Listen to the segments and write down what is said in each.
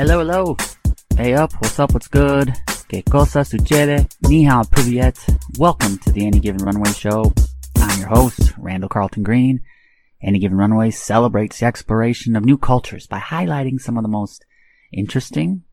Hello, hello. Hey up, what's up, what's good? Que cosa sucede? Ni hao, privyet. Welcome to the Any Given Runway Show. I'm your host, Randall Carlton Green. Any Given Runway celebrates the exploration of new cultures by highlighting some of the most interesting,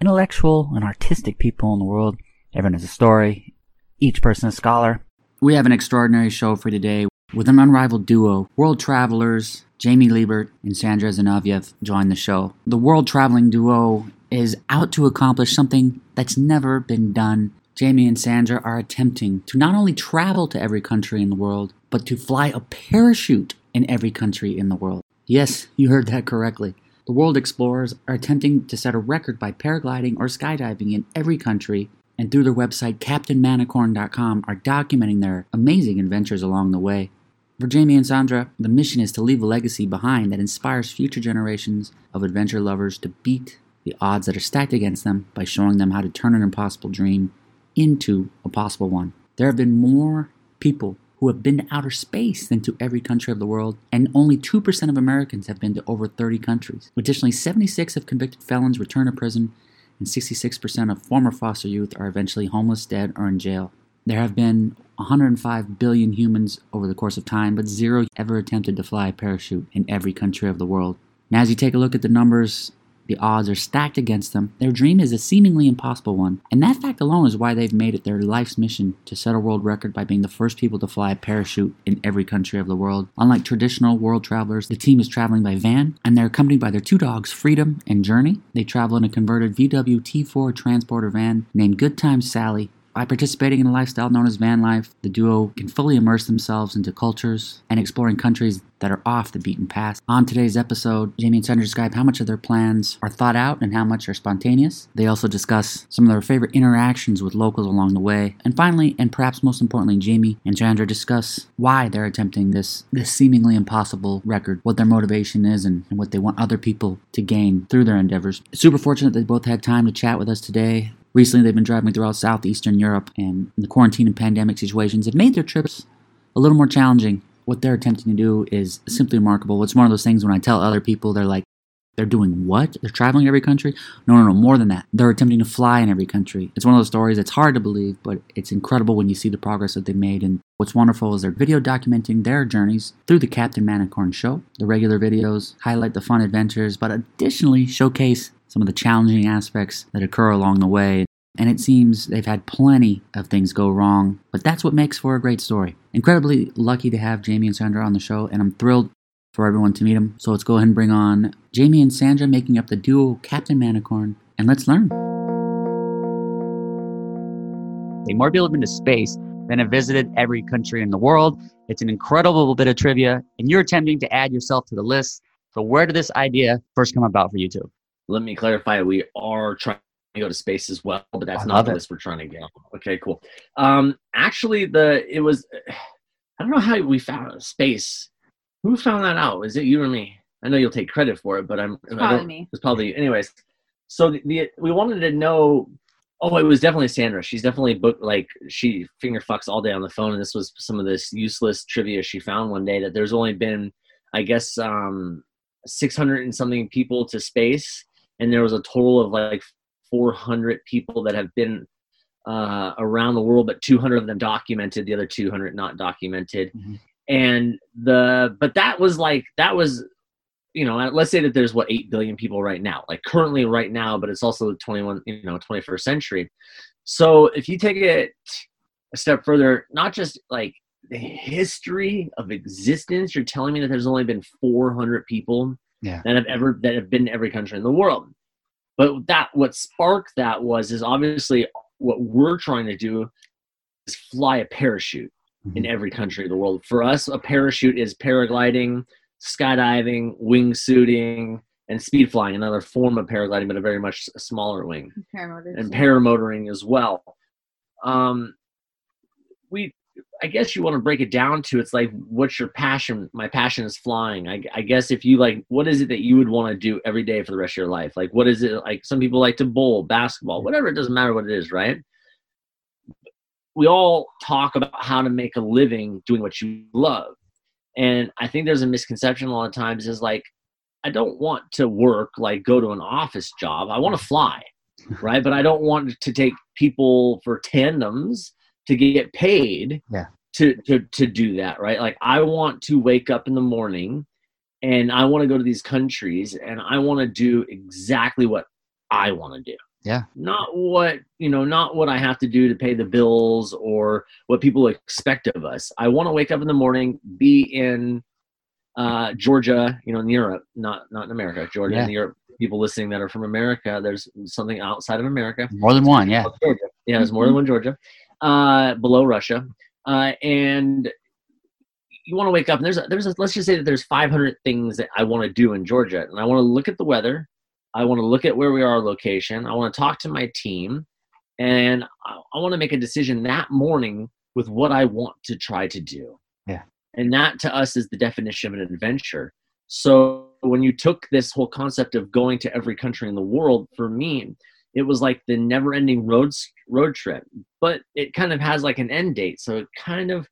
intellectual, and artistic people in the world. Everyone has a story, each person a scholar. We have an extraordinary show for today with an unrivaled duo, world travelers, Jamie Liebert and Sandra Zinoviev join the show. The world traveling duo is out to accomplish something that's never been done. Jamie and Sandra are attempting to not only travel to every country in the world, but to fly a parachute in every country in the world. Yes, you heard that correctly. The world explorers are attempting to set a record by paragliding or skydiving in every country, and through their website, CaptainManicorn.com, are documenting their amazing adventures along the way. For Jamie and Sandra, the mission is to leave a legacy behind that inspires future generations of adventure lovers to beat the odds that are stacked against them by showing them how to turn an impossible dream into a possible one. There have been more people who have been to outer space than to every country of the world, and only 2% of Americans have been to over 30 countries. Additionally, 76 of convicted felons return to prison, and 66% of former foster youth are eventually homeless, dead, or in jail. There have been 105 billion humans over the course of time, but zero ever attempted to fly a parachute in every country of the world. Now, as you take a look at the numbers, the odds are stacked against them. Their dream is a seemingly impossible one, and that fact alone is why they've made it their life's mission to set a world record by being the first people to fly a parachute in every country of the world. Unlike traditional world travelers, the team is traveling by van, and they're accompanied by their two dogs, Freedom and Journey. They travel in a converted VW T4 transporter van named Good Times Sally, by participating in a lifestyle known as van life, the duo can fully immerse themselves into cultures and exploring countries that are off the beaten path. On today's episode, Jamie and Sandra describe how much of their plans are thought out and how much are spontaneous. They also discuss some of their favorite interactions with locals along the way. And finally, and perhaps most importantly, Jamie and Sandra discuss why they're attempting this, this seemingly impossible record, what their motivation is, and, and what they want other people to gain through their endeavors. Super fortunate they both had time to chat with us today. Recently, they've been driving throughout southeastern Europe, and the quarantine and pandemic situations have made their trips a little more challenging. What they're attempting to do is simply remarkable. It's one of those things when I tell other people, they're like, they're doing what? They're traveling every country? No, no, no, more than that. They're attempting to fly in every country. It's one of those stories that's hard to believe, but it's incredible when you see the progress that they've made. And what's wonderful is they're video documenting their journeys through the Captain Manicorn show. The regular videos highlight the fun adventures, but additionally showcase some of the challenging aspects that occur along the way. And it seems they've had plenty of things go wrong, but that's what makes for a great story. Incredibly lucky to have Jamie and Sandra on the show, and I'm thrilled for everyone to meet them. So let's go ahead and bring on Jamie and Sandra making up the duo Captain Manicorn, and let's learn. More people have been to space than have visited every country in the world. It's an incredible bit of trivia, and you're attempting to add yourself to the list. So, where did this idea first come about for you two? Let me clarify. We are trying to go to space as well, but that's I not the it. list we're trying to get. Okay, cool. Um, actually, the it was. I don't know how we found space. Who found that out? Is it you or me? I know you'll take credit for it, but I'm. I Probably me. It's probably you. anyways. So the, the we wanted to know. Oh, it was definitely Sandra. She's definitely booked like she finger fucks all day on the phone, and this was some of this useless trivia she found one day that there's only been, I guess, um, 600 and something people to space, and there was a total of like 400 people that have been uh, around the world, but 200 of them documented, the other 200 not documented. Mhm. And the but that was like that was you know let's say that there's what 8 billion people right now like currently right now but it's also the 21 you know 21st century so if you take it a step further not just like the history of existence you're telling me that there's only been 400 people Yeah. that have ever that have been in every country in the world but that what sparked that was is obviously what we're trying to do is fly a parachute in every country of the world for us a parachute is paragliding skydiving wingsuiting and speed flying another form of paragliding but a very much smaller wing Paramotors. and paramotoring as well. Um, we, I guess you want to break it down to it's like, what's your passion? My passion is flying. I, I guess if you like, what is it that you would want to do every day for the rest of your life? Like, what is it like? Some people like to bowl, basketball, mm-hmm. whatever. It doesn't matter what it is, right? We all talk about how to make a living doing what you love. And I think there's a misconception a lot of times is like, I don't want to work like go to an office job. I want to fly, right? But I don't want to take people for tandems to get paid Yeah. to, to to do that, right? Like I want to wake up in the morning and I want to go to these countries and I want to do exactly what I want to do. Yeah. Not what, you know, not what I have to do to pay the bills or what people expect of us. I want to wake up in the morning, be in uh, Georgia, you know, in Europe, not not in America, Georgia Yeah. in Europe. People listening that are from America, there's something outside of America. More than one, yeah. Georgia. Yeah, there's more than one Georgia, uh, below Russia, uh, and you want to wake up and there's a, there's a, let's just say that there's 500 things that I want to do in Georgia, and I want to look at the weather, I want to look at where we are location, I want to talk to my team, and I, I want to make a decision that morning with what I want to try to do. Yeah. and that to us is the definition of an adventure. So when you took this whole concept of going to every country in the world, for me, it was like the never-ending road road trip. But it kind of has like an end date, so it kind of,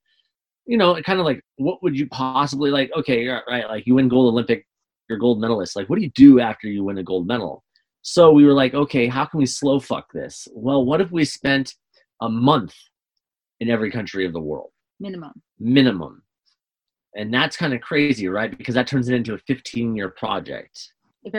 you know, it kind of like what would you possibly like? Okay, you're right, like you win gold Olympic, you're gold medalist. Like, what do you do after you win a gold medal? So we were like, okay, how can we slow fuck this? Well, what if we spent a month in every country of the world? minimum. minimum. And that's kind of crazy, right? Because that turns it into a 15 year project If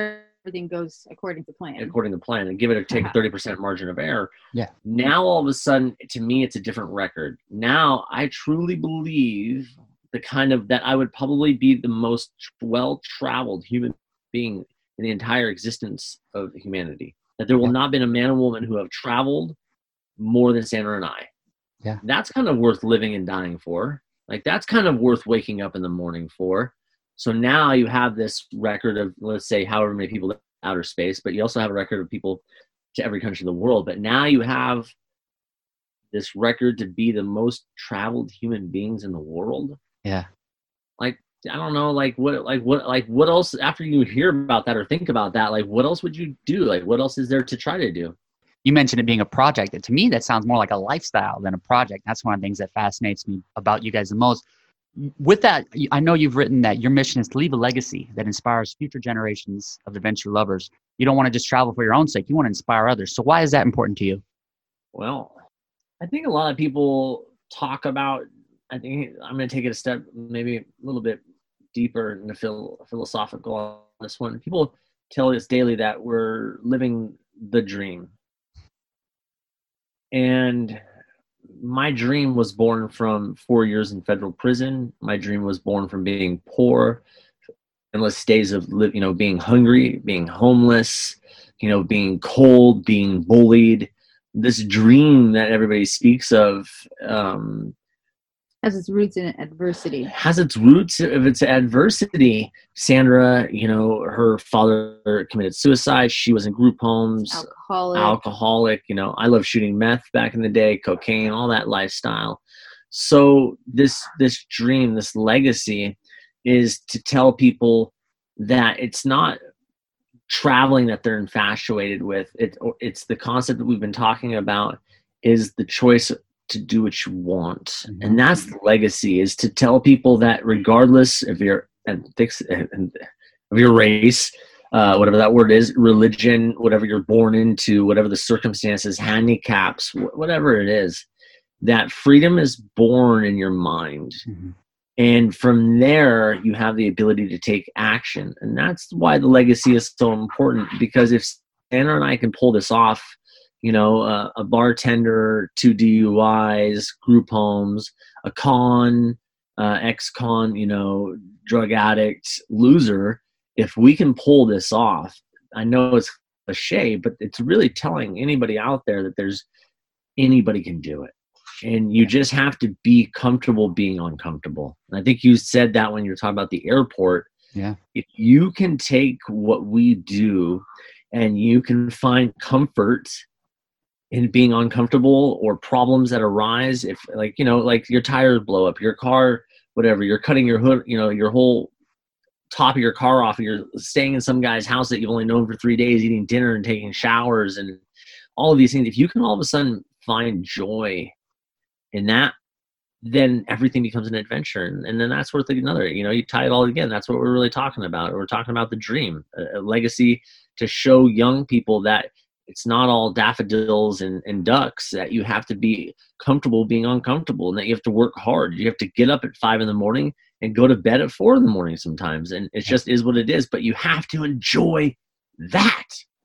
everything goes according to plan. according to plan and give it or take a 30% margin of error. Yeah. Now, all of a sudden, to me, it's a different record. Now, I truly believe the kind of that I would probably be the most well traveled human being in the entire existence of humanity. That there will Yeah. not have been a man or woman who have traveled more than Sandra and I. Yeah. That's kind of worth living and dying for. Like that's kind of worth waking up in the morning for. So now you have this record of let's say however many people outer space, but you also have a record of people to every country in the world. But now you have this record to be the most traveled human beings in the world. Yeah. Like I don't know, like what, like what, like what else? After you hear about that or think about that, like what else would you do? Like what else is there to try to do? You mentioned it being a project. To me, that sounds more like a lifestyle than a project. That's one of the things that fascinates me about you guys the most. With that, I know you've written that your mission is to leave a legacy that inspires future generations of adventure lovers. You don't want to just travel for your own sake, you want to inspire others. So, why is that important to you? Well, I think a lot of people talk about. I think I'm going to take it a step, maybe a little bit deeper into phil- philosophical on this one. People tell us daily that we're living the dream, and my dream was born from four years in federal prison. My dream was born from being poor, endless days of live, you know, being hungry, being homeless, you know, being cold, being bullied this dream that everybody speaks of um, Has its roots in adversity. has its roots of its adversity. Sandra, you know, her father committed suicide. She was in group homes, Alcoholic. alcoholic. You know, I love shooting meth back in the day, cocaine, all that lifestyle. So this this dream, this legacy, is to tell people that it's not traveling that they're infatuated with. It, it's the concept that we've been talking about is the choice to do what you want. Mhm. And that's the legacy is to tell people that regardless of your ethics of your race, uh, whatever that word is, religion, whatever you're born into, whatever the circumstances, handicaps, whatever it is, that freedom is born in your mind. And from there, you have the ability to take action. And that's why the legacy is so important because if Anna and I can pull this off, you know, uh, a bartender, two DUIs, group homes, a con, uh, ex con, you know, drug addict, loser, if we can pull this off, I know it's cliche, but it's really telling anybody out there that there's anybody can do it and you just have to be comfortable being uncomfortable. And I think you said that when you were talking about the airport. Yeah. If you can take what we do and you can find comfort in being uncomfortable or problems that arise, if like, you know, like your tires blow up, your car, whatever, you're cutting your hood, you know, your whole top of your car off, and you're staying in some guy's house that you've only known for three days, eating dinner and taking showers and all of these things. If you can all of a sudden find joy in that then everything becomes an adventure and, and then that's worth another you know you tie it all again that's what we're really talking about we're talking about the dream a, a legacy to show young people that it's not all daffodils and, and ducks that you have to be comfortable being uncomfortable and that you have to work hard. You have to get up at five in the morning and go to bed at four in the morning sometimes. And it just is what it is but you have to enjoy that.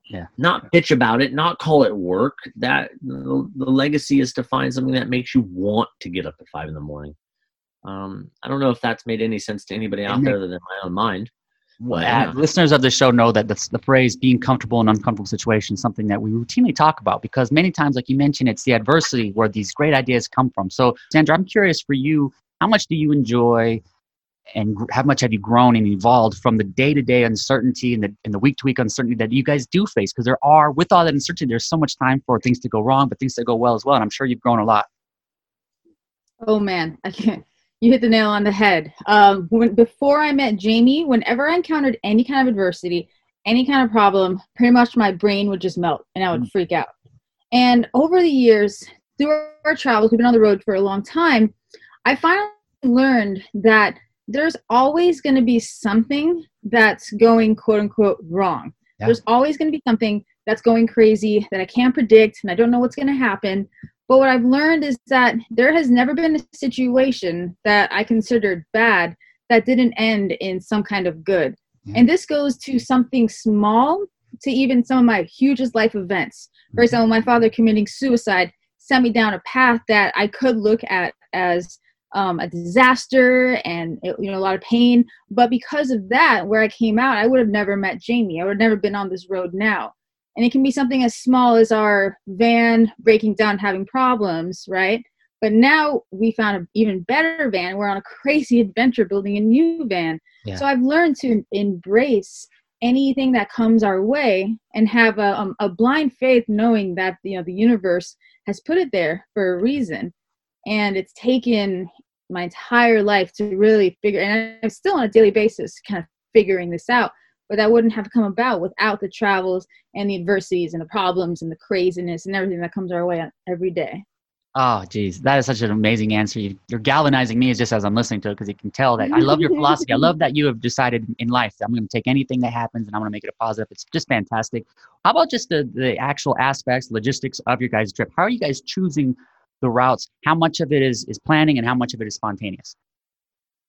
Yeah. not bitch about it not call it work. That the, the legacy is to find something that makes you want to get up at five in the morning. Um, i don't know if that's made any sense to anybody out there other than my own mind Well, uh, listeners of the show know that the, the phrase being comfortable in uncomfortable situations is something that we routinely talk about because many times, like you mentioned, it's the adversity where these great ideas come from. So, Sandra, I'm curious for you, how much do you enjoy and how much have you grown and evolved from the day to day uncertainty and the, and the week to week uncertainty that you guys do face? Because there are, with all that uncertainty, there's so much time for things to go wrong, but things to go well as well. And I'm sure you've grown a lot. Oh man, I can't. You hit the nail on the head. Um, when before I met Jamie, whenever I encountered any kind of adversity, any kind of problem, pretty much my brain would just melt and I would freak out. And over the years, through our travels, we've been on the road for a long time. I finally learned that there's always going to be something that's going quote unquote wrong. Yeah. There's always going to be something that's going crazy that I can't predict and I don't know what's going to happen. But what I've learned is that there has never been a situation that I considered bad that didn't end in some kind of good. Yeah. And this goes to something small to even some of my hugest life events. For example, my father committing suicide sent me down a path that I could look at as um, a disaster and you know a lot of pain. But because of that, where I came out, I would have never met Jamie. I would have never been on this road now. And it can be something as small as our van breaking down, having problems, right? But now we found an even better van. We're on a crazy adventure building a new van. Yeah. So I've learned to embrace anything that comes our way and have a, um, a blind faith knowing that you know the universe has put it there for a reason and it's taken my entire life to really figure and i'm still on a daily basis kind of figuring this out but that wouldn't have come about without the travels and the adversities and the problems and the craziness and everything that comes our way every day Oh, geez, that is such an amazing answer. You, you're galvanizing me just as I'm listening to it because you can tell that I love your philosophy. I love that you have decided in life that I'm going to take anything that happens and I'm going to make it a positive. It's just fantastic. How about just the, the actual aspects, logistics of your guys' trip? How are you guys choosing the routes? How much of it is, is planning and how much of it is spontaneous?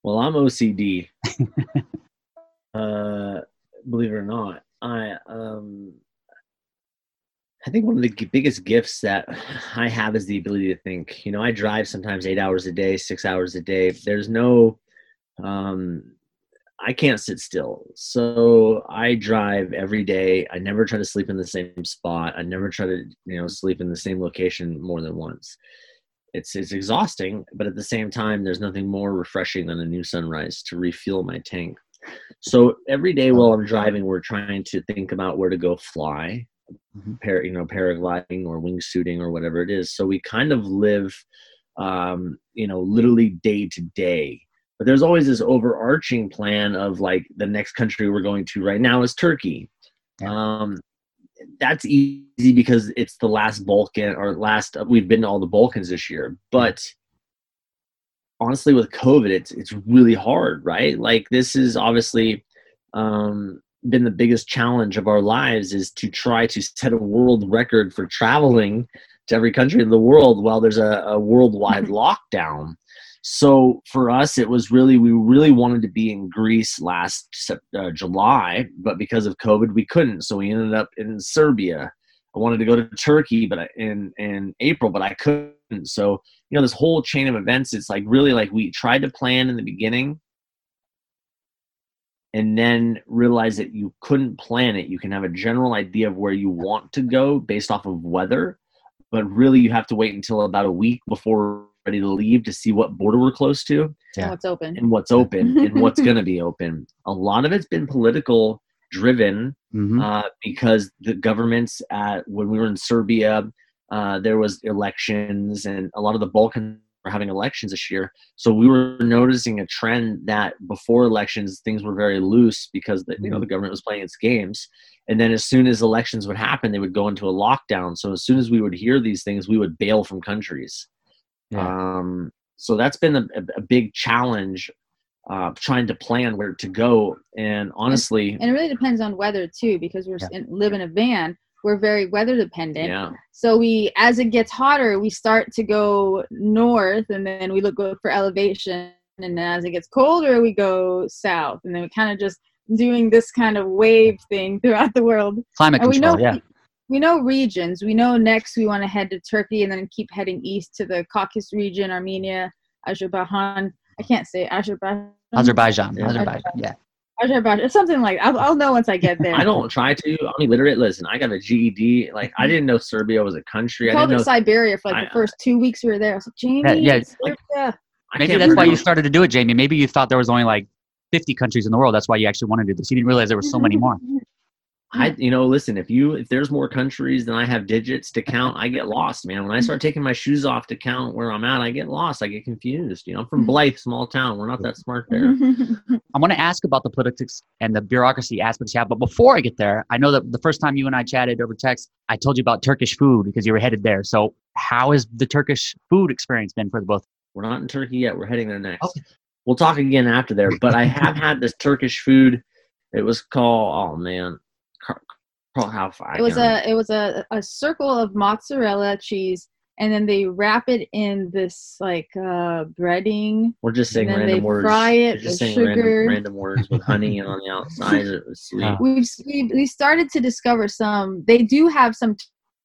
Well, I'm OCD. uh, believe it or not, I um, I think one of the biggest gifts that I have is the ability to think. You know, I drive sometimes eight hours a day, six hours a day. There's no, um, I can't sit still. So I drive every day. I never try to sleep in the same spot. I never try to, you know, sleep in the same location more than once. It's it's exhausting, but at the same time, there's nothing more refreshing than a new sunrise to refuel my tank. So every day while I'm driving, we're trying to think about where to go fly, Mhm. par, you know, paragliding or wingsuiting or whatever it is. So we kind of live, um, you know, literally day to day. But there's always this overarching plan of like the next country we're going to right now is Turkey. Yeah. Um, that's easy because it's the last Balkan or last we've been to all the Balkans this year. But honestly, with COVID, it's it's really hard, right? Like this is obviously um, been the biggest challenge of our lives is to try to set a world record for traveling to every country in the world while there's a, a worldwide lockdown. So for us, it was really we really wanted to be in Greece last uh, July, but because of COVID, we couldn't. So we ended up in Serbia. I wanted to go to Turkey, but I, in in April, but I couldn't. So you know, this whole chain of events. It's like really like we tried to plan in the beginning, and then realize that you couldn't plan it. You can have a general idea of where you want to go based off of weather, but really you have to wait until about a week before ready to leave to see what border we're close to Yeah. and what's open and what's open and what's going to be open. A lot of it's been political driven Mhm. uh, because the governments at when we were in Serbia, uh, there was elections, and a lot of the Balkans were having elections this year. So we were noticing a trend that before elections things were very loose because the, you know the government was playing its games, and then as soon as elections would happen, they would go into a lockdown. So as soon as we would hear these things, we would bail from countries. Yeah. Um, so that's been a, a big challenge uh, trying to plan where to go. And honestly, and it really depends on weather too, because we're Yeah. in, live in a van. We're very weather dependent. yeah, So we, as it gets hotter, we start to go north, and then we look for elevation. And then as it gets colder, we go south, and then we kind of just doing this kind of wave thing throughout the world. Climate And we control, know yeah. we know regions. We know next we want to head to Turkey, and then keep heading east to the Caucasus region, Armenia, Azerbaijan. I can't say Azerbaijan. Azerbaijan, Yeah. Azerbaijan, yeah. Azerbaijan, something like I'll, I'll know once I get there. I don't try to. I'm illiterate. Listen, I got a GED. Like I mm-hmm. didn't know Serbia was a country. We I called didn't it know. Siberia for like I- the first uh, two weeks we were there. I was like, Jamie, Yeah, yeah, Serbia. I Maybe that's why you started to do it, Jamie. Maybe you thought there was only like 50 countries in the world. That's why you actually wanted to do this. You didn't realize there were so many more. I, you know, listen. If you, if there's more countries than I have digits to count, I get lost, man. When I mm-hmm. start taking my shoes off to count where I'm at, I get lost. I get confused. You know, I'm from mm-hmm. Blythe, small town. We're not that smart there. I want to ask about the politics and the bureaucracy aspects you have. But before I get there, I know that the first time you and I chatted over text, I told you about Turkish food because you were headed there. So, how has the Turkish food experience been for the both? We're not in Turkey yet. We're heading there next. Okay. We'll talk again after there. But I have had this Turkish food. It was called. Oh man, Carl, how I it was can't a it was a, a circle of mozzarella cheese, and then they wrap it in this like uh, breading. We're just saying and random they words. fry We're it just with saying sugar. random, random words with honey and on the outside it was sweet. Yeah. We've we we started to discover some. They do have some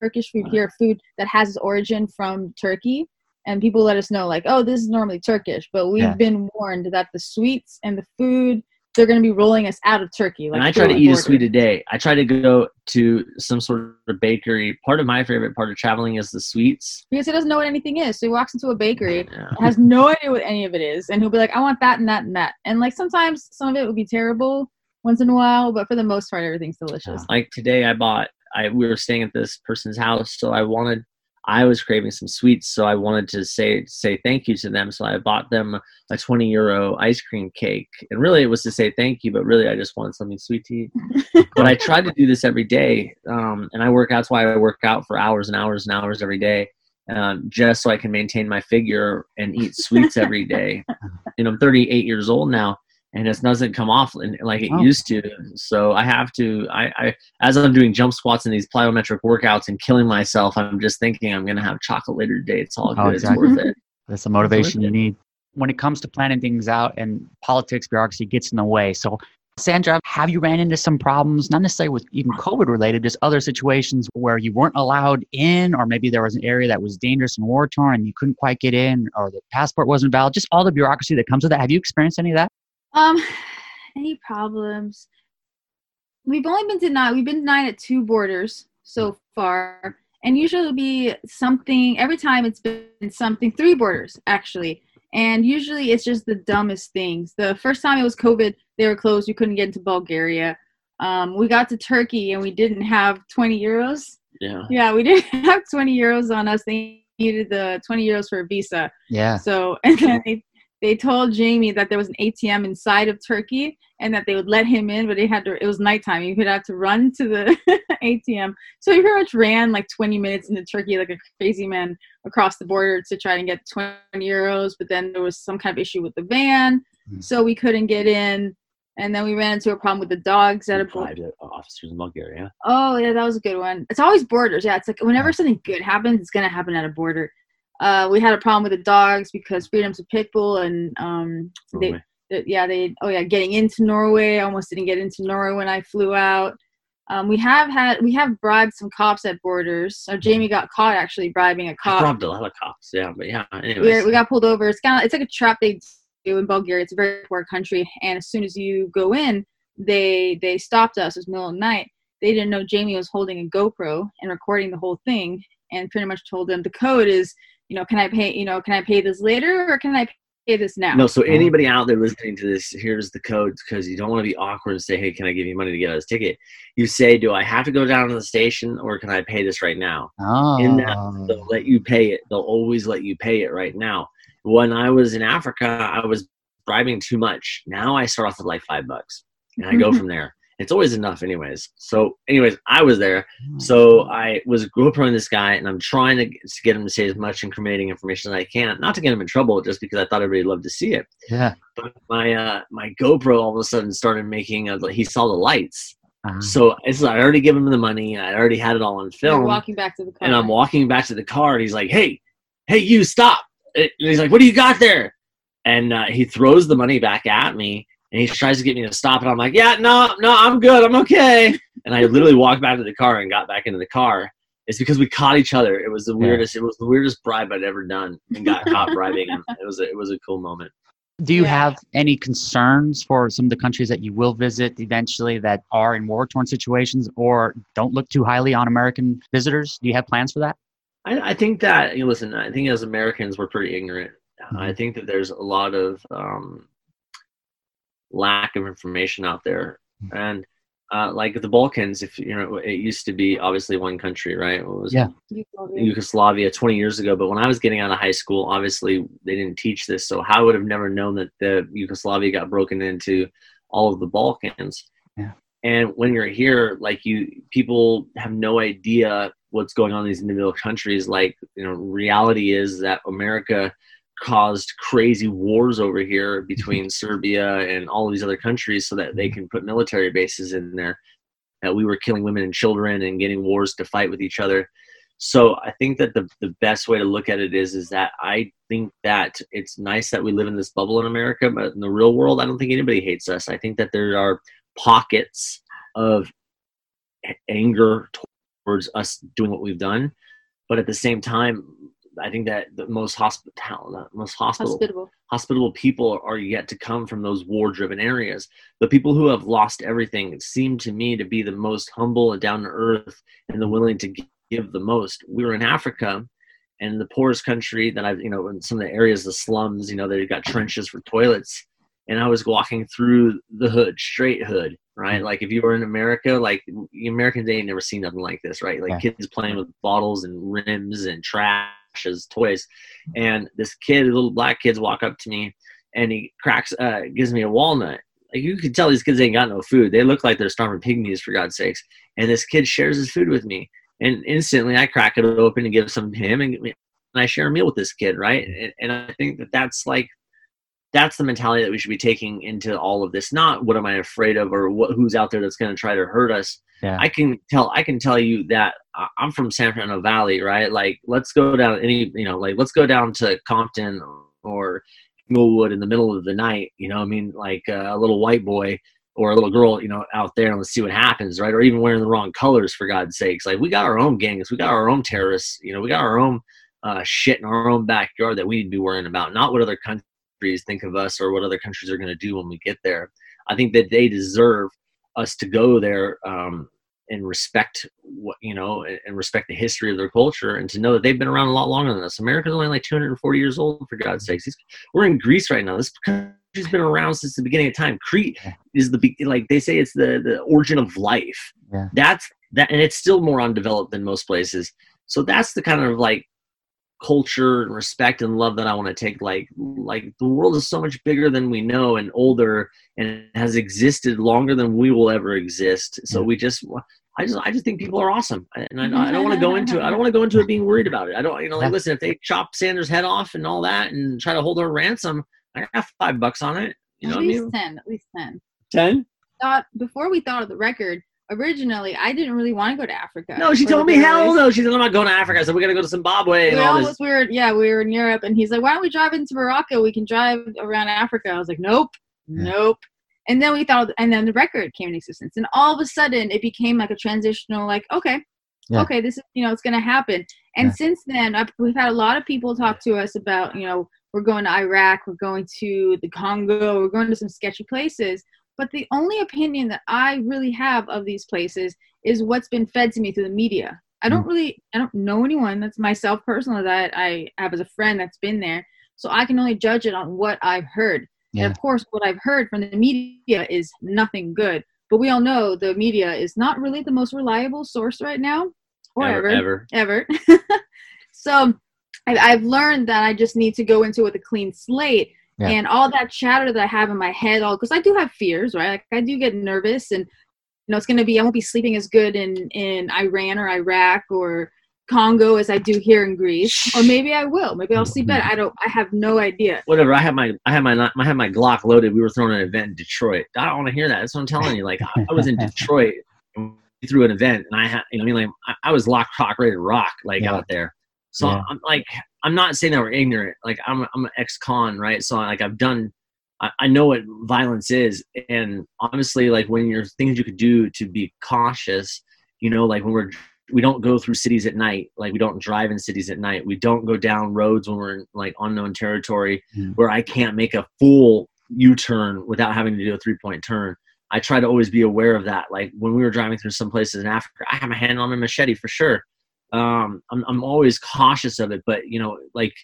Turkish food here, food that has its origin from Turkey. And people let us know, like, oh, this is normally Turkish, but we've Yeah. been warned that the sweets and the food, they're going to be rolling us out of Turkey. Like and I try to eat a sweet a day. I try to go to some sort of bakery. Part of my favorite part of traveling is the sweets. because he doesn't know what anything is. So he walks into a bakery, Yeah. has no idea what any of it is, and he'll be like, "I want that and that and that." And like sometimes some of it will be terrible once in a while, but for the most part, everything's delicious. Like today, I bought. I we were staying at this person's house, so I wanted. I was craving some sweets, so I wanted to say say thank you to them. So I bought them a twenty euro ice cream cake, and really it was to say thank you, but really I just wanted something sweet to eat. but I try to do this every day, um, and I work. Out. That's why I work out for hours and hours and hours every day, um, just so I can maintain my figure and eat sweets every day. And I'm 38 years old now, and it doesn't come off like it Oh. used to. So I have to. I, I as I'm doing jump squats and these plyometric workouts and killing myself, I'm just thinking I'm gonna have chocolate later today. It's all Oh, good. exactly. It's worth it. That's the motivation you need. When it comes to planning things out and politics, bureaucracy gets in the way. So, Sandra, have you ran into some problems, not necessarily with even COVID related, just other situations where you weren't allowed in, or maybe there was an area that was dangerous and war torn and you couldn't quite get in, or the passport wasn't valid? Just all the bureaucracy that comes with that. Have you experienced any of that? Um, any problems? We've only been denied. We've been denied at two borders so far, and usually it'll be something. Every time it's been something. Three borders actually, and usually it's just the dumbest things. The first time it was COVID, they were closed. You couldn't get into Bulgaria. Um, we got to Turkey and we didn't have 20 euros. Yeah. Yeah, we didn't have 20 euros on us. They needed the 20 euros for a visa. Yeah. So and then they, they told Jamie that there was an ATM inside of Turkey and that they would let him in, but he had to. It was nighttime. He would have to run to the ATM. So he pretty much ran like 20 minutes into Turkey like a crazy man across the border to try and get 20 euros. But then there was some kind of issue with the van, Mhm. so we couldn't get in. And then we ran into a problem with the dogs at a border. Officers in Bulgaria. Oh yeah, that was a good one. It's always borders. Yeah, it's like whenever something good happens, it's gonna happen at a border. Uh, we had a problem with the dogs because Freedom's a pit bull, and um, they, they- yeah, they, oh yeah, getting into Norway. I almost didn't get into Norway when I flew out. Um, we have had, we have bribed some cops at borders. So Jamie got caught actually bribing a cop. robbed a lot of cops. Yeah, but yeah. we we got pulled over. It's kind of it's like a trap they do in Bulgaria. It's a very poor country, and as soon as you go in, they they stopped us. It was middle of the night. They didn't know Jamie was holding a GoPro and recording the whole thing, and pretty much told them the code is, you know, can I pay, you know, can I pay this later or can I pay this now? No, so anybody out there listening to this, here's the code because you don't want to be awkward and say, "Hey, can I give you money to get us a ticket?" You say, "Do I have to go down to the station or can I pay this right now?" Oh. In that, they'll let you pay it. They'll always let you pay it right now. When I was in Africa, I was bribing too much. Now I start off with like five bucks, and I go mm-hmm. from there. It's always enough, anyways. So, anyways, I was there. So I was GoProing this guy, and I'm trying to, to get him to say as much incriminating information as I can, not to get him in trouble, just because I thought everybody loved to see it. Yeah. But my uh, my GoPro all of a sudden started making. A, he saw the lights, Uh, so it's I already given him the money. I already had it all on You're film, walking back to the car. and I'm walking back to the car, and he's like, "Hey, hey, you stop!" And he's like, "What do you got there?" And uh, he throws the money back at me, and he tries to get me to stop, and I'm like, "Yeah, no, no, I'm good, I'm okay." And I literally walked back to the car and got back into the car. It's because we caught each other. It was the Yeah. weirdest. It was the weirdest bribe I'd ever done, and got caught bribing him. It was a, it was a cool moment. Do you Yeah. have any concerns for some of the countries that you will visit eventually that are in war torn situations or don't look too highly on American visitors? Do you have plans for that? I, I think that you know, listen. I think as Americans, we're pretty ignorant. Mhm. I think that there's a lot of um, lack of information out there, and uh, like the Balkans, if you know, it used to be obviously one country, right? It was Yeah. Yugoslavia 20 years ago. But when I was getting out of high school, obviously they didn't teach this, so I would have never known that the Yugoslavia got broken into all of the Balkans. Yeah. And when you're here, like you, people have no idea what's going on in these individual countries. Like you know, reality is that America caused crazy wars over here between Serbia and all of these other countries so that they can put military bases in there. That we were killing women and children and getting wars to fight with each other. So I think that the, the best way to look at it is is that I think that it's nice that we live in this bubble in America, but in the real world, I don't think anybody hates us. I think that there are pockets of anger towards us doing what we've done, but at the same time, I think that the most hospital, most hospital, Hospitable. hospitable people are yet to come from those war-driven areas. The people who have lost everything seem to me to be the most humble and down to earth and the willing to give the most. We were in Africa, and the poorest country that I've, you know, in some of the areas, the slums, you know, they've got trenches for toilets. And I was walking through the hood, straight hood, right? Mm. Like if you were in America, like the Americans ain't never seen nothing like this, right? Like Yeah. kids playing with bottles and rims and trash as toys. And this kid, little black kids, walk up to me, and he cracks, uh, gives me a walnut. Like you can tell these kids ain't got no food. They look like they're starving pygmies for God's sakes. And this kid shares his food with me, and instantly I crack it open and give some to him, and, and I share a meal with this kid, right? And, and I think that that's like that's the mentality that we should be taking into all of this. Not what am I afraid of, or what who's out there that's going to try to hurt us. Yeah. I can tell. I can tell you that I'm from San Fernando Valley, right? Like, let's go down any, you know, like let's go down to Compton or Inglewood in the middle of the night. You know, I mean, like uh, a little white boy or a little girl, you know, out there, and let's see what happens, right? Or even wearing the wrong colors, for God's sakes. Like, we got our own gangs, we got our own terrorists. You know, we got our own uh, shit in our own backyard that we need to be worrying about, not what other countries think of us or what other countries are going to do when we get there. I think that they deserve us to go there um, and respect what you know and, and respect the history of their culture and to know that they've been around a lot longer than us. America's only like 240 years old for God's sakes. We're in Greece right now. This country's been around since the beginning of time. Crete is the like they say it's the the origin of life. Yeah. That's that, and it's still more undeveloped than most places. So that's the kind of like culture and respect and love that I want to take. Like, like the world is so much bigger than we know and older and has existed longer than we will ever exist. So we just, I just, I just think people are awesome, and I, I don't want to go into it. I don't want to go into it being worried about it. I don't, you know, like listen, if they chop Sandra's head off and all that and try to hold her ransom, I got five bucks on it. You know at what I least mean? ten. At least ten. Ten? Thought before we thought of the record. Originally, I didn't really want to go to Africa. No, she told me hell no. She said I'm not going to Africa. So we got to go to Zimbabwe We and all this. we were yeah we were in Europe and he's like why don't we drive into Morocco we can drive around Africa I was like nope Yeah. nope and then we thought and then the record came into existence and all of a sudden it became like a transitional like okay Yeah. okay this is you know it's gonna happen and Yeah. since then I've, we've had a lot of people talk to us about you know we're going to Iraq we're going to the Congo we're going to some sketchy places but the only opinion that I really have of these places is what's been fed to me through the media. I don't hmm. really, I don't know anyone that's myself personally that I have as a friend that's been there. So I can only judge it on what I've heard. Yeah. And of course, what I've heard from the media is nothing good. But we all know the media is not really the most reliable source right now, or ever, ever, ever. ever. so I, I've learned that I just need to go into it with a clean slate. Yeah. And all that chatter that I have in my head, all because I do have fears, right? Like I do get nervous, and you know it's going to be i won't be sleeping as good in in iran or iraq or congo as i do here in greece or maybe i will maybe i'll sleep better i don't i have no idea Whatever. I have my I have my I have my Glock loaded. We were throwing an event in Detroit. I don't want to hear that. That's what I'm telling you. Like I, I was in Detroit through an event, and I had you know I mean like I, I was lock rock ready to rock like Yeah. out there. So Yeah. I'm like I'm not saying that we're ignorant. Like I'm I'm an ex-con, right? So like I've done. I, I know what violence is, and honestly, like when there's things you could do to be cautious, you know, like when we're we don't go through cities at night like we don't drive in cities at night we don't go down roads when we're in like unknown territory Mm. where i can't make a full u-turn without having to do a three point turn i try to always be aware of that like when we were driving through some places in africa i have my hand on my machete for sure um, I'm, I'm always cautious of it but you know like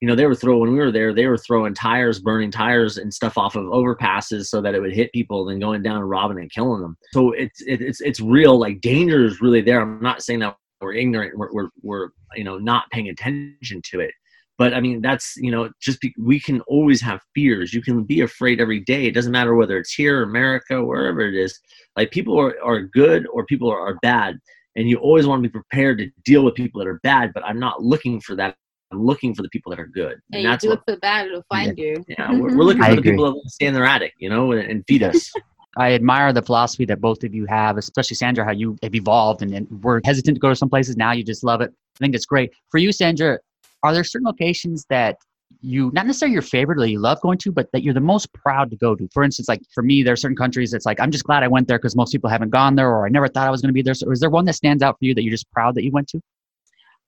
you know they were throwing when we were there they were throwing tires burning tires and stuff off of overpasses so that it would hit people then going down and robbing and killing them. So it's it, it's it's real like danger is really there. I'm not saying that we're ignorant we're, we're, we're you know not paying attention to it. But i mean that's you know just be, we can always have fears. You can be afraid every day. It doesn't matter whether it's here america wherever it is. Like people are, are good or people are, are bad and you always want to be prepared to deal with people that are bad but i'm not looking for that i'm looking for the people that are good and and you that's do what look for the bad it'll find you yeah, we're, we're looking I for the agree. people that want to stay in their attic, you know, and, and feed us. I admire the philosophy that both of you have, especially Sandra, how you have evolved and, and were hesitant to go to some places. Now you just love it. I think it's great. For you, Sandra, are there certain locations that you, not necessarily your favorite or you love going to, but that you're the most proud to go to? For instance, like for me, there are certain countries that's like, I'm just glad I went there because most people haven't gone there or I never thought I was going to be there. So is there one that stands out for you that you're just proud that you went to?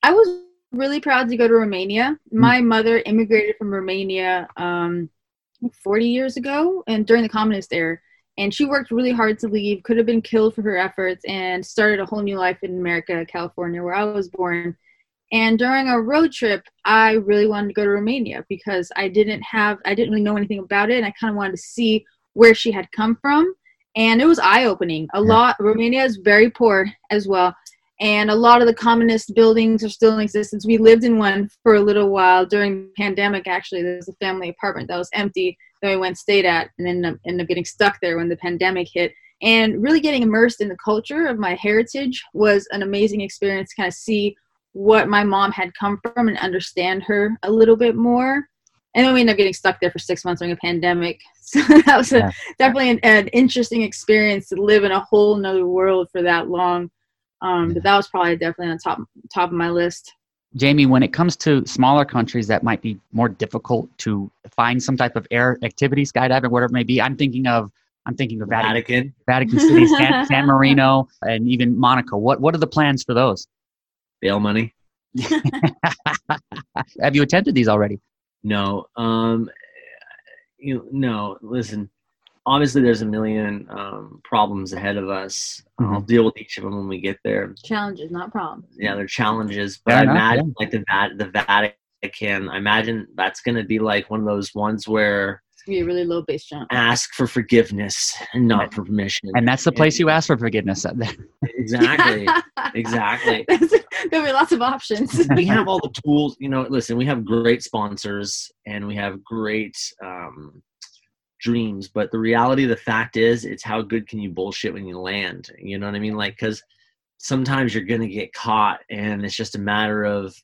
I was really proud to go to Romania. My mother immigrated from Romania um, 40 years ago and during the communist era. And she worked really hard to leave, could have been killed for her efforts, and started a whole new life in America, California, where I was born. And during a road trip, I really wanted to go to Romania because I didn't have, I didn't really know anything about it. And I kind of wanted to see where she had come from. And it was eye opening. A lot, Romania is very poor as well and a lot of the communist buildings are still in existence. We lived in one for a little while during the pandemic. Actually, there's a family apartment that was empty that we went and stayed at, and ended up, ended up getting stuck there when the pandemic hit. And really getting immersed in the culture of my heritage was an amazing experience to kind of see what my mom had come from and understand her a little bit more. And then we ended up getting stuck there for six months during a pandemic. So that was a, definitely an, an interesting experience to live in a whole nother world for that long. Um, but that was probably definitely on top top of my list. Jamie, when it comes to smaller countries that might be more difficult to find some type of air activity, skydiving, whatever it may be, I'm thinking of I'm thinking of Vatican, Vatican. Vatican City, San, San Marino, and even Monaco. What what are the plans for those? Bail money. Have you attempted these already? No. Um, you no. Listen. Obviously, there's a million um, problems ahead of us. I'll deal with each of them when we get there. Challenges, not problems. Yeah, they're challenges, but Fair I enough, imagine like the the Vatican. I imagine that's going to be like one of those ones where It's gonna be a really low base jump. ask for forgiveness and not for permission. And that's the place you ask for forgiveness. at. exactly. Exactly. There'll be lots of options. we have all the tools you know listen we have great sponsors and we have great um, dreams but the reality of the fact is it's how good can you bullshit when you land you know what i mean like because sometimes you're gonna get caught and it's just a matter of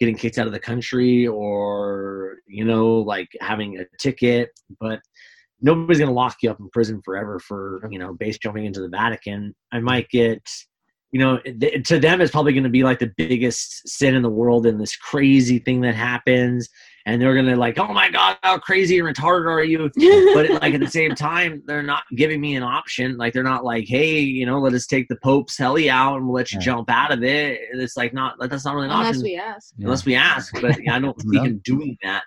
getting kicked out of the country or you know like having a ticket but nobody's gonna lock you up in prison forever for you know base jumping into the vatican. I might get you know, th- to them it's probably going to be like the biggest sin in the world and this crazy thing that happens, and they're going to like, oh my god, how crazy and retarded are you? But it, like at the same time, they're not giving me an option. Like they're not like, hey, you know, let us take the Pope's heli out and we'll let you Yeah. jump out of it. It's like not that's not really an Unless option we ask. unless we ask. But I don't see No. him doing that.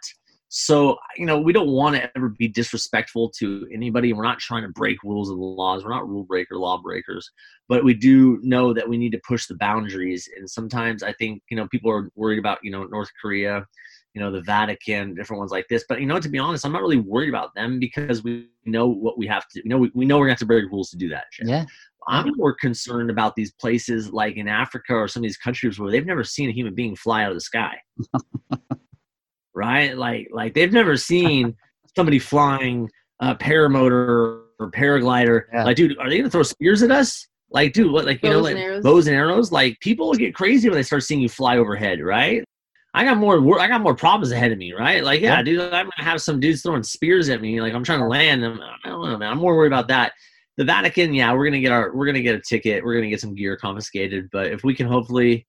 So you know, we don't want to ever be disrespectful to anybody. We're not trying to break rules and laws. We're not rule breaker, law breakers. But we do know that we need to push the boundaries. And sometimes I think you know people are worried about you know North Korea, you know the Vatican, different ones like this. But you know, to be honest, I'm not really worried about them because we know what we have to. You know, we, we know we're gonna have to break rules to do that. Shit. yeah. I'm more concerned about these places like in Africa or some of these countries where they've never seen a human being fly out of the sky. right? Like like they've never seen somebody flying a paramotor or paraglider. Yeah. Like, dude, are they gonna throw spears at us? Like, dude, what? Like, you know, like and arrows. bows and arrows. Like, people will get crazy when they start seeing you fly overhead, right? I got more. I got more problems ahead of me, right? Like, yeah, Yeah. dude, I'm gonna have some dudes throwing spears at me. Like, I'm trying to land. them. I don't know, man. I'm more worried about that. The Vatican, yeah, we're gonna get our, we're gonna get a ticket. We're gonna get some gear confiscated. But if we can hopefully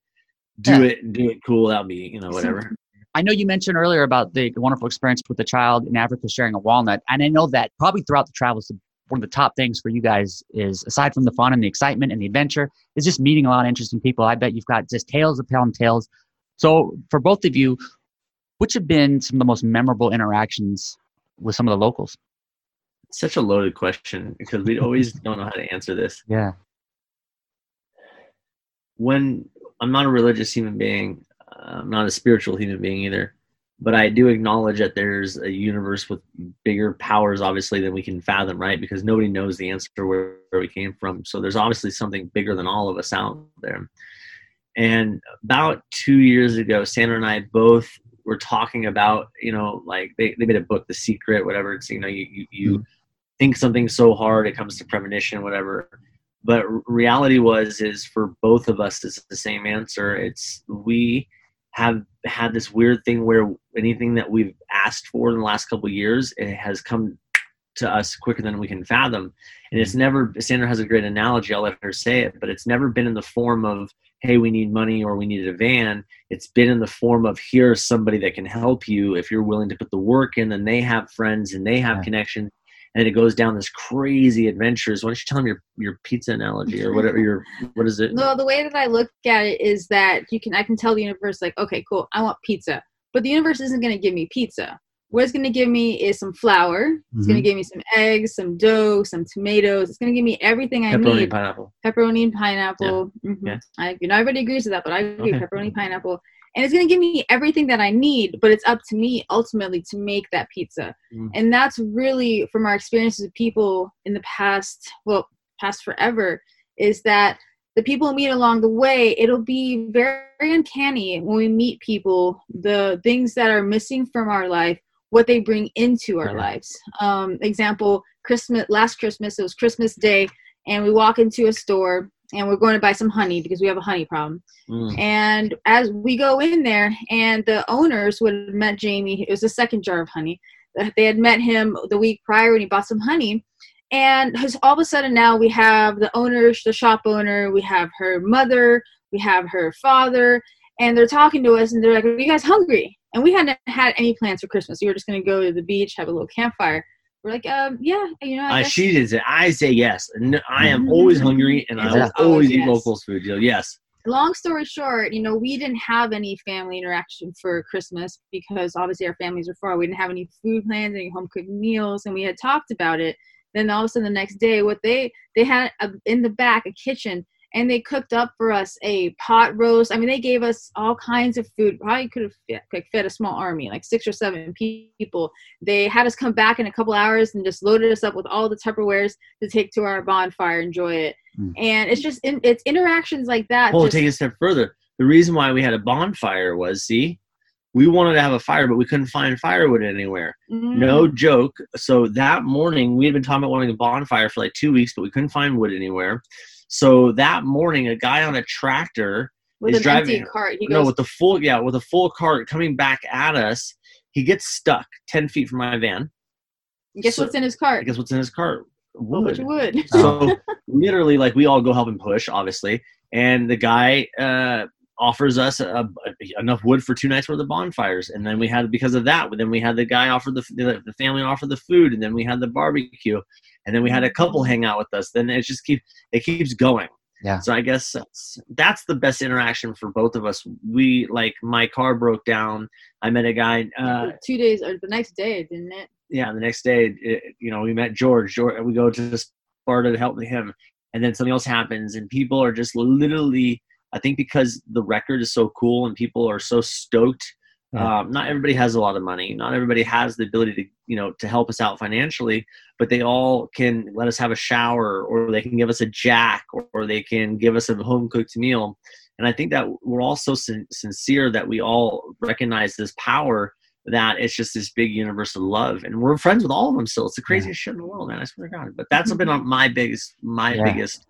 do Yeah. it, and do it cool, that'll be, you know, whatever. I know you mentioned earlier about the wonderful experience with the child in Africa sharing a walnut, and I know that probably throughout the travels, one of the top things for you guys is aside from the fun and the excitement and the adventure, is just meeting a lot of interesting people. I bet you've got just tales upon tales. So for both of you, which have been some of the most memorable interactions with some of the locals? Such a loaded question because we always don't know how to answer this. Yeah. when I'm not a religious human being, I'm not a spiritual human being either, but I do acknowledge that there's a universe with bigger powers, obviously, than we can fathom, right? Because nobody knows the answer where, where we came from. So there's obviously something bigger than all of us out there. And about two years ago, Sandra and I both were talking about, you know, like they, they made a book, The Secret, whatever. It's, you know, you, you, you hmm. think something so hard, it comes to premonition, whatever. But reality was is for both of us it's the same answer. It's we have had this weird thing where anything that we've asked for in the last couple of years it has come to us quicker than we can fathom. And it's hmm. never sandra has a great analogy i'll let her say it but it's never been in the form of hey we need money or we need a van it's been in the form of here's somebody that can help you if you're willing to put the work in then they have friends and they have Yeah. connections and it goes down this crazy adventures. Why don't you tell them your, your pizza analogy or whatever your what is it? No, the way that I look at it is that you can I can tell the universe like, okay, cool, I want pizza. But the universe isn't gonna give me pizza. What it's gonna give me is some flour. It's gonna Mhm. give me some eggs, some dough, some tomatoes. It's gonna give me everything I Pepperoni need. pineapple. Pepperoni and pineapple. Mhm. Yeah. I, you know, everybody agrees with that, but I agree. Okay. Pepperoni, pineapple, and it's gonna give me everything that I need. But it's up to me ultimately to make that pizza, Mm. and that's really from our experiences with people in the past. Well, past forever, is that the people we meet along the way, it'll be very uncanny when we meet people. The things that are missing from our life, what they bring into our lives. Um, example: Christmas. Last Christmas, it was Christmas Day, and we walk into a store and we're going to buy some honey because we have a honey problem. Mm. And as we go in there, and the owners would have met Jamie, it was the second jar of honey. They had met him the week prior when he bought some honey. And all of a sudden now we have the owners, the shop owner, we have her mother, we have her father, and they're talking to us and they're like, Are you guys hungry? And we hadn't had any plans for Christmas. We were just going to go to the beach, have a little campfire. We're like, um, yeah, you know, I I, guess- she did it. I say yes. No, I am always hungry and I It's will always always eat yes. locals food. You Yes. long story short, you know, we didn't have any family interaction for Christmas because obviously our families were far. We didn't have any food plans, any home cooked meals, and we had talked about it. Then all of a sudden, the next day, what they they had a, in the back a kitchen, and they cooked up for us a pot roast. I mean, they gave us all kinds of food. Probably could have fed, like fed a small army, like six or seven people. They had us come back in a couple hours and just loaded us up with all the Tupperwares to take to our bonfire, enjoy it. Mm. And it's just in, it's interactions like that. Well, just- take a step further. The reason why we had a bonfire was, see, we wanted to have a fire, but we couldn't find firewood anywhere. Mm. No joke. So that morning, we had been talking about wanting a bonfire for like two weeks, but we couldn't find wood anywhere. So that morning, a guy on a tractor, with an driving- empty cart. He no, goes, with the full, yeah, with a full cart coming back at us, he gets stuck ten feet from my van. guess so- what's in his cart? Guess what's in his cart? A whole bunch Wood. wood. So literally, like we all go help him push, obviously, and the guy uh, offers us a, a- enough wood for two nights worth of bonfires, and then we had because of that. Then we had the guy offer the the, the family offer the food, and then we had the barbecue, and then we had a couple hang out with us. Then it just keep it keeps going. Yeah. So I guess that's, that's the best interaction for both of us. We like my car broke down. I met a guy. Uh, Two days or the next day, didn't it? yeah, the next day, it, you know, we met George. George. We go to Sparta to help him, and then something else happens, and people are just literally. I think because the record is so cool and people are so stoked. Yeah. Um, not everybody has a lot of money. Not everybody has the ability to, you know, to help us out financially. But they all can let us have a shower, or they can give us a jack, or, or they can give us a home cooked meal. And I think that we're all so sin- sincere that we all recognize this power that it's just this big universe of love, and we're friends with all of them still. It's the craziest shit in the world, man. I swear to God. But that's been my biggest, my Yeah. biggest.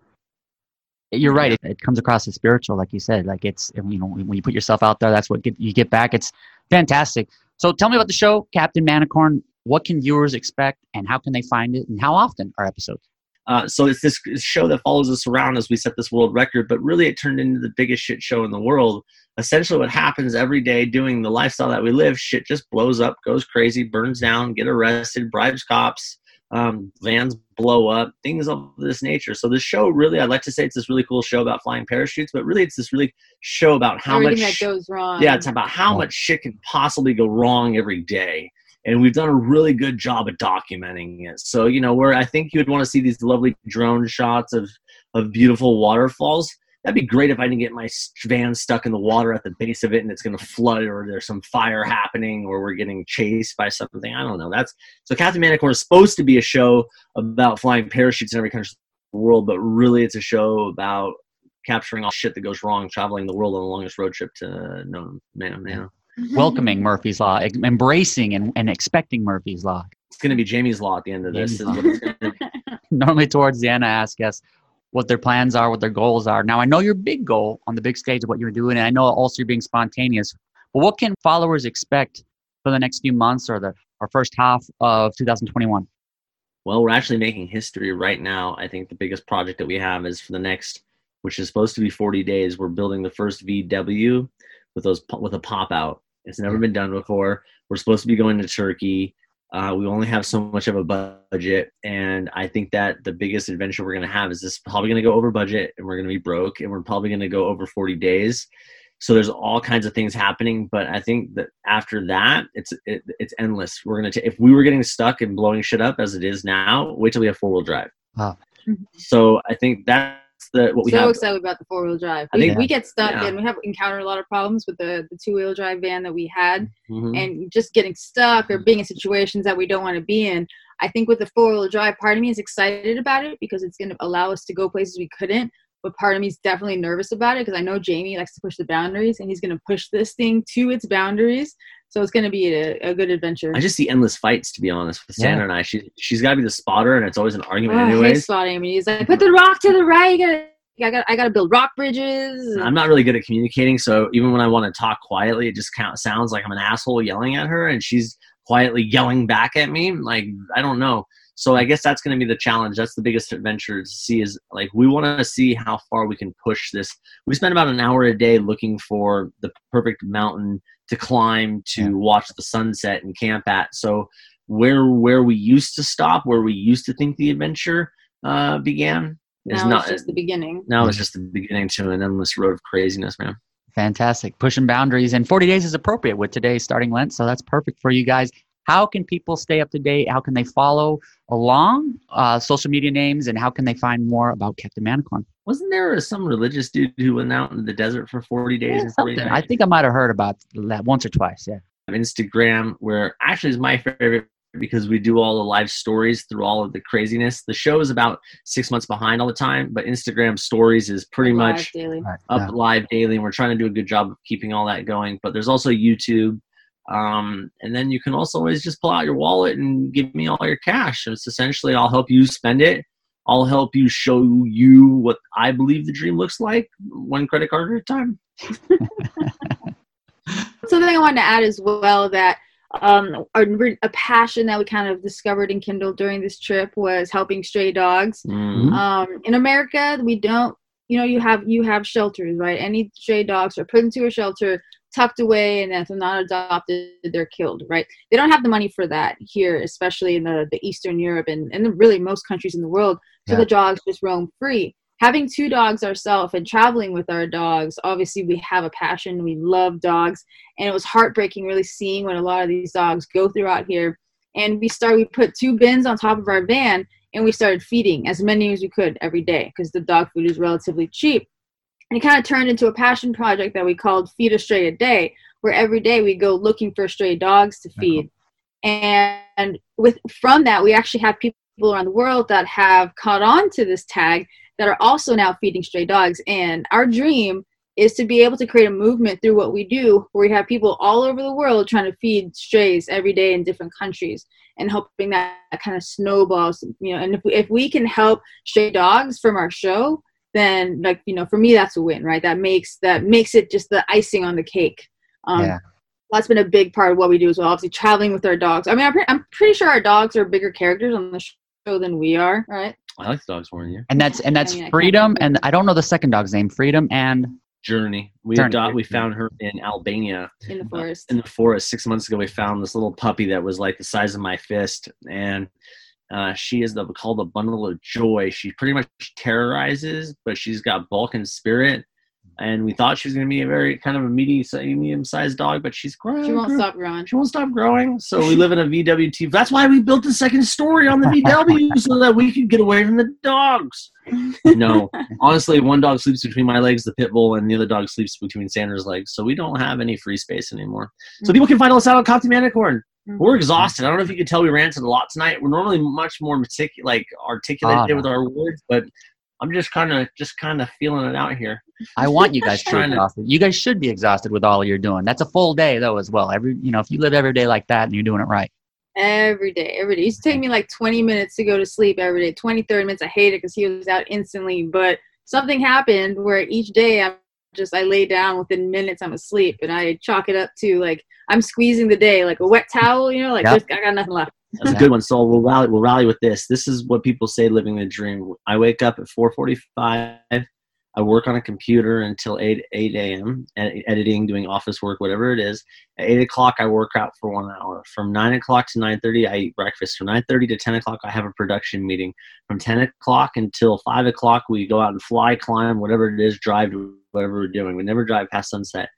You're right. It, it comes across as spiritual, like you said. Like it's you know when you put yourself out there, that's what get, you get back. It's fantastic. So tell me about the show, Captain Manicorn. What can viewers expect, and how can they find it, and how often are episodes? Uh, so it's this show that follows us around as we set this world record, but really it turned into the biggest shit show in the world. Essentially, what happens every day doing the lifestyle that we live, shit just blows up, goes crazy, burns down, get arrested, bribes cops, um, vans blow up, things of this nature. So this show really, I'd like to say it's this really cool show about flying parachutes, but really it's this really show about how Everything much that goes wrong. yeah, it's about how much shit can possibly go wrong every day. And we've done a really good job of documenting it. So, you know, where I think you would want to see these lovely drone shots of, of beautiful waterfalls. That'd be great if I didn't get my van stuck in the water at the base of it and it's going to flood or there's some fire happening or we're getting chased by something. I don't know. That's so Captain Manicorn is supposed to be a show about flying parachutes in every country in the world, but really it's a show about capturing all shit that goes wrong, traveling the world on the longest road trip to no man, man. Mm-hmm. Welcoming Murphy's Law, embracing and, and expecting Murphy's Law. It's gonna be Jamie's law at the end of this. Is what it's gonna be. Normally, towards the end, I ask guests what their plans are, what their goals are. Now, I know your big goal on the big stage of what you're doing, and I know also you're being spontaneous. But what can followers expect for the next few months or the or first half of 2021? Well, we're actually making history right now. I think the biggest project that we have is for the next, which is supposed to be 40 days. We're building the first VW with those with a pop out. It's never hmm. been done before. We're supposed to be going to Turkey. Uh, we only have so much of a budget, and I think that the biggest adventure we're going to have is this probably going to go over budget, and we're going to be broke, and we're probably going to go over 40 days. So there's all kinds of things happening, but I think that after that, it's it, it's endless. We're gonna ta- if we were getting stuck and blowing shit up as it is now, wait till we have four wheel drive. Wow. So I think that's the what we so have. excited about the four wheel drive. I We, think- we get stuck yeah. and we have encountered a lot of problems with the, the two wheel drive van that we had Mhm. and just getting stuck or being in situations that we don't want to be in. I think with the four wheel drive, part of me is excited about it because it's going to allow us to go places we couldn't. But part of me is definitely nervous about it because I know Jamie likes to push the boundaries and he's going to push this thing to its boundaries. So it's going to be a, a good adventure. I just see endless fights, to be honest, with Yeah. Sandra and I. She she's got to be the spotter, and it's always an ah, argument, Oh, I hate spotting. I mean, he's like, put the rock to the right. You gotta, I got I got to build rock bridges. I'm not really good at communicating, so even when I want to talk quietly, it just count, sounds like I'm an asshole yelling at her, and she's quietly yelling back at me. Like I don't know. So I guess that's going to be the challenge. That's the biggest adventure to see is like we want to see how far we can push this. We spend about an hour a day looking for the perfect mountain to climb to Yeah. watch the sunset and camp at. So where where we used to stop, where we used to think the adventure uh, began, is now not. it's just the beginning. now it's just the beginning to an endless road of craziness, man. Fantastic. Pushing boundaries. And 40 days is appropriate with today's starting Lent. So that's perfect for you guys. How can people stay up to date? How can they follow along uh, social media names? And how can they find more about Captain Manicorn? Wasn't there some religious dude who went out in the desert for 40 days? Yeah, and 40 something. I think I might have heard about that once or twice. Yeah. Instagram, where actually is my favorite because we do all the live stories through all of the craziness. The show is about six months behind all the time, but Instagram stories is pretty Live much daily. Up Yeah. live daily, and we're trying to do a good job of keeping all that going. But there's also YouTube. Um, and then you can also always just pull out your wallet and give me all your cash. And it's essentially I'll help you spend it. I'll help you show you what I believe the dream looks like, one credit card at a time. Something I wanted to add as well that um, a, a passion that we kind of discovered and kindled during this trip was helping stray dogs. Mm. Um, in America, we don't, you know, you have you have shelters, right? Any stray dogs are put into a shelter, tucked away, and if they're not adopted, they're killed, right? They don't have the money for that here, especially in the, the Eastern Europe and, and really most countries in the world. So Yeah. the dogs just roam free. Having two dogs ourselves and traveling with our dogs, obviously we have a passion. We love dogs, and it was heartbreaking really seeing what a lot of these dogs go through out here. And we started, we put two bins on top of our van, and we started feeding as many as we could every day because the dog food is relatively cheap. And it kind of turned into a passion project that we called Feed a Stray a Day, where every day we go looking for stray dogs to feed. And with from that, we actually have people around the world that have caught on to this tag that are also now feeding stray dogs. And our dream is to be able to create a movement through what we do where we have people all over the world trying to feed strays every day in different countries and hoping that, that kind of snowballs you know and if we, if we can help stray dogs from our show then like you know for me that's a win right that makes that makes it just the icing on the cake um, Yeah. that's been a big part of what we do as well obviously traveling with our dogs i mean i'm, pre- I'm pretty sure our dogs are bigger characters on the show than we are right I like the dogs more than you. And that's and that's I mean, Freedom, remember. and I don't know the second dog's name. Freedom and Journey. We Journey. adopt, we found her in Albania. in the forest in the forest six months ago we found this little puppy that was like the size of my fist and uh, she is the called a bundle of joy. She pretty much terrorizes but she's got bulk and spirit. And we thought she was going to be a very kind of a medium medium sized dog but she's growing she won't stop growing. She won't stop growing. So we live in a vwt that's why we built the second story on the vw so that we could get away from the dogs. No honestly one dog sleeps between my legs the pit bull and the other dog sleeps between sandra's legs. So we don't have any free space anymore. So people can find us out on Captain Manicorn. Mhm. We're exhausted. I don't know if you could tell we ranted a lot tonight. We're normally much more meticulous, like articulated Ah, with our words, but I'm just kind of just kind of feeling it out here. I want you guys to be to- exhausted. You guys should be exhausted with all you're doing. That's a full day though as well. Every you know, if you live every day like that and you're doing it right. every day every day it used to take me like 20 minutes to go to sleep every day 20 30 minutes i hate it because he was out instantly but something happened where each day i'm just i lay down within minutes i'm asleep and i chalk it up to like i'm squeezing the day like a wet towel you know like Yep. just, i got nothing left That's a good one. So we'll rally. We'll rally with this. This is what people say living the dream. I wake up at 4:45. I work on a computer until 8 8 a.m. ed- editing, doing office work, whatever it is. At 8 o'clock, I work out for one hour. From 9 o'clock to 9:30, I eat breakfast. From 9:30 to 10 o'clock, I have a production meeting. From 10 o'clock until 5 o'clock, we go out and fly, climb, whatever it is, drive to whatever we're doing. We never drive past sunset.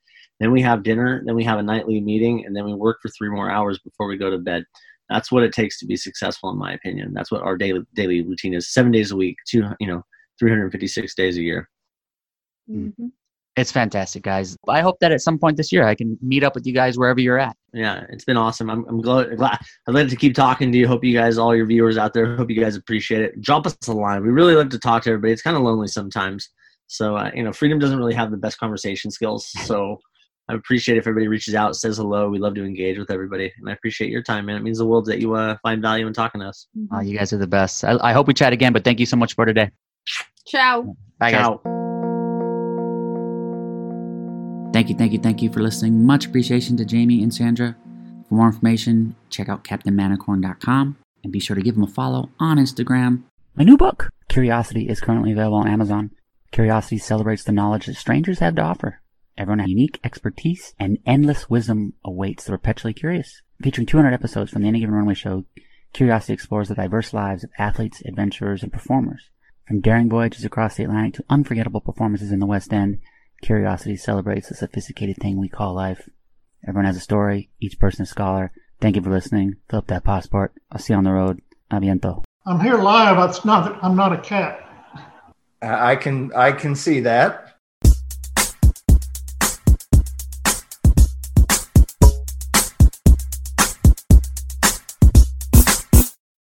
Then we have dinner. Then we have a nightly meeting, and then we work for three more hours before we go to bed. That's what it takes to be successful, in my opinion. That's what our daily daily routine is: seven days a week, two, you know, 356 days a year. Mhm. It's fantastic, guys. I hope that at some point this year I can meet up with you guys wherever you're at. Yeah, it's been awesome. I'm, I'm glad, glad I'd like to keep talking to you. Hope you guys, all your viewers out there, hope you guys appreciate it. Drop us a line. We really love to talk to everybody. It's kind of lonely sometimes. So, uh, you know, Freedom doesn't really have the best conversation skills. So I appreciate if everybody reaches out, says hello. We love to engage with everybody. And I appreciate your time, man. It means the world that you uh, find value in talking to us. Uh, you guys are the best. I, I hope we chat again, but thank you so much for today. ciao Bye, guys. Ciao. Thank you, thank you, thank you for listening. Much appreciation to Jamie and Sandra. For more information, check out CaptainManicorn.com and be sure to give them a follow on Instagram. My new book, Curiosity, is currently available on Amazon. Curiosity celebrates the knowledge that strangers have to offer. Everyone has unique expertise and endless wisdom awaits the perpetually curious. Featuring 200 episodes from the Any Given Runway show, Curiosity explores the diverse lives of athletes, adventurers, and performers. From daring voyages across the Atlantic to unforgettable performances in the West End, Curiosity celebrates the sophisticated thing we call life. Everyone has a story, each person a scholar. Thank you for listening. Fill up that passport. I'll see you on the road. Aviento. I'm here live. It's not. I'm not a cat. I can I can see that.